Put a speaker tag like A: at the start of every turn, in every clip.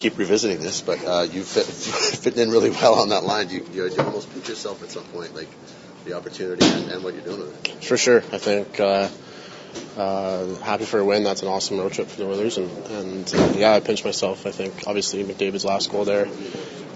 A: Keep revisiting this, but uh, you fit fitting in really well on that line. You, you, you almost pinch yourself at some point, like the opportunity and, and what you're doing with it.
B: For sure, I think uh, uh, happy for a win. That's an awesome road trip for the Oilers, and, and uh, yeah, I pinched myself. I think obviously McDavid's last goal there.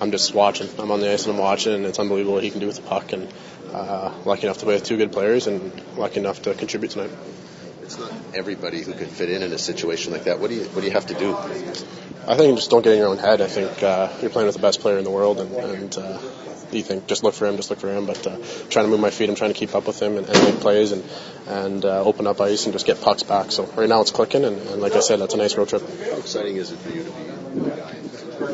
B: I'm just watching. I'm on the ice and I'm watching, and it's unbelievable what he can do with the puck. And uh, lucky enough to play with two good players, and lucky enough to contribute tonight.
A: It's not everybody who can fit in in a situation like that. What do you what do you have to do?
B: I think just don't get in your own head. I think uh, you're playing with the best player in the world, and, and uh, you think just look for him, just look for him. But uh, trying to move my feet, I'm trying to keep up with him and, and make plays and and uh, open up ice and just get pucks back. So right now it's clicking, and, and like I said, that's a nice road trip.
A: How exciting is it for you to be the guy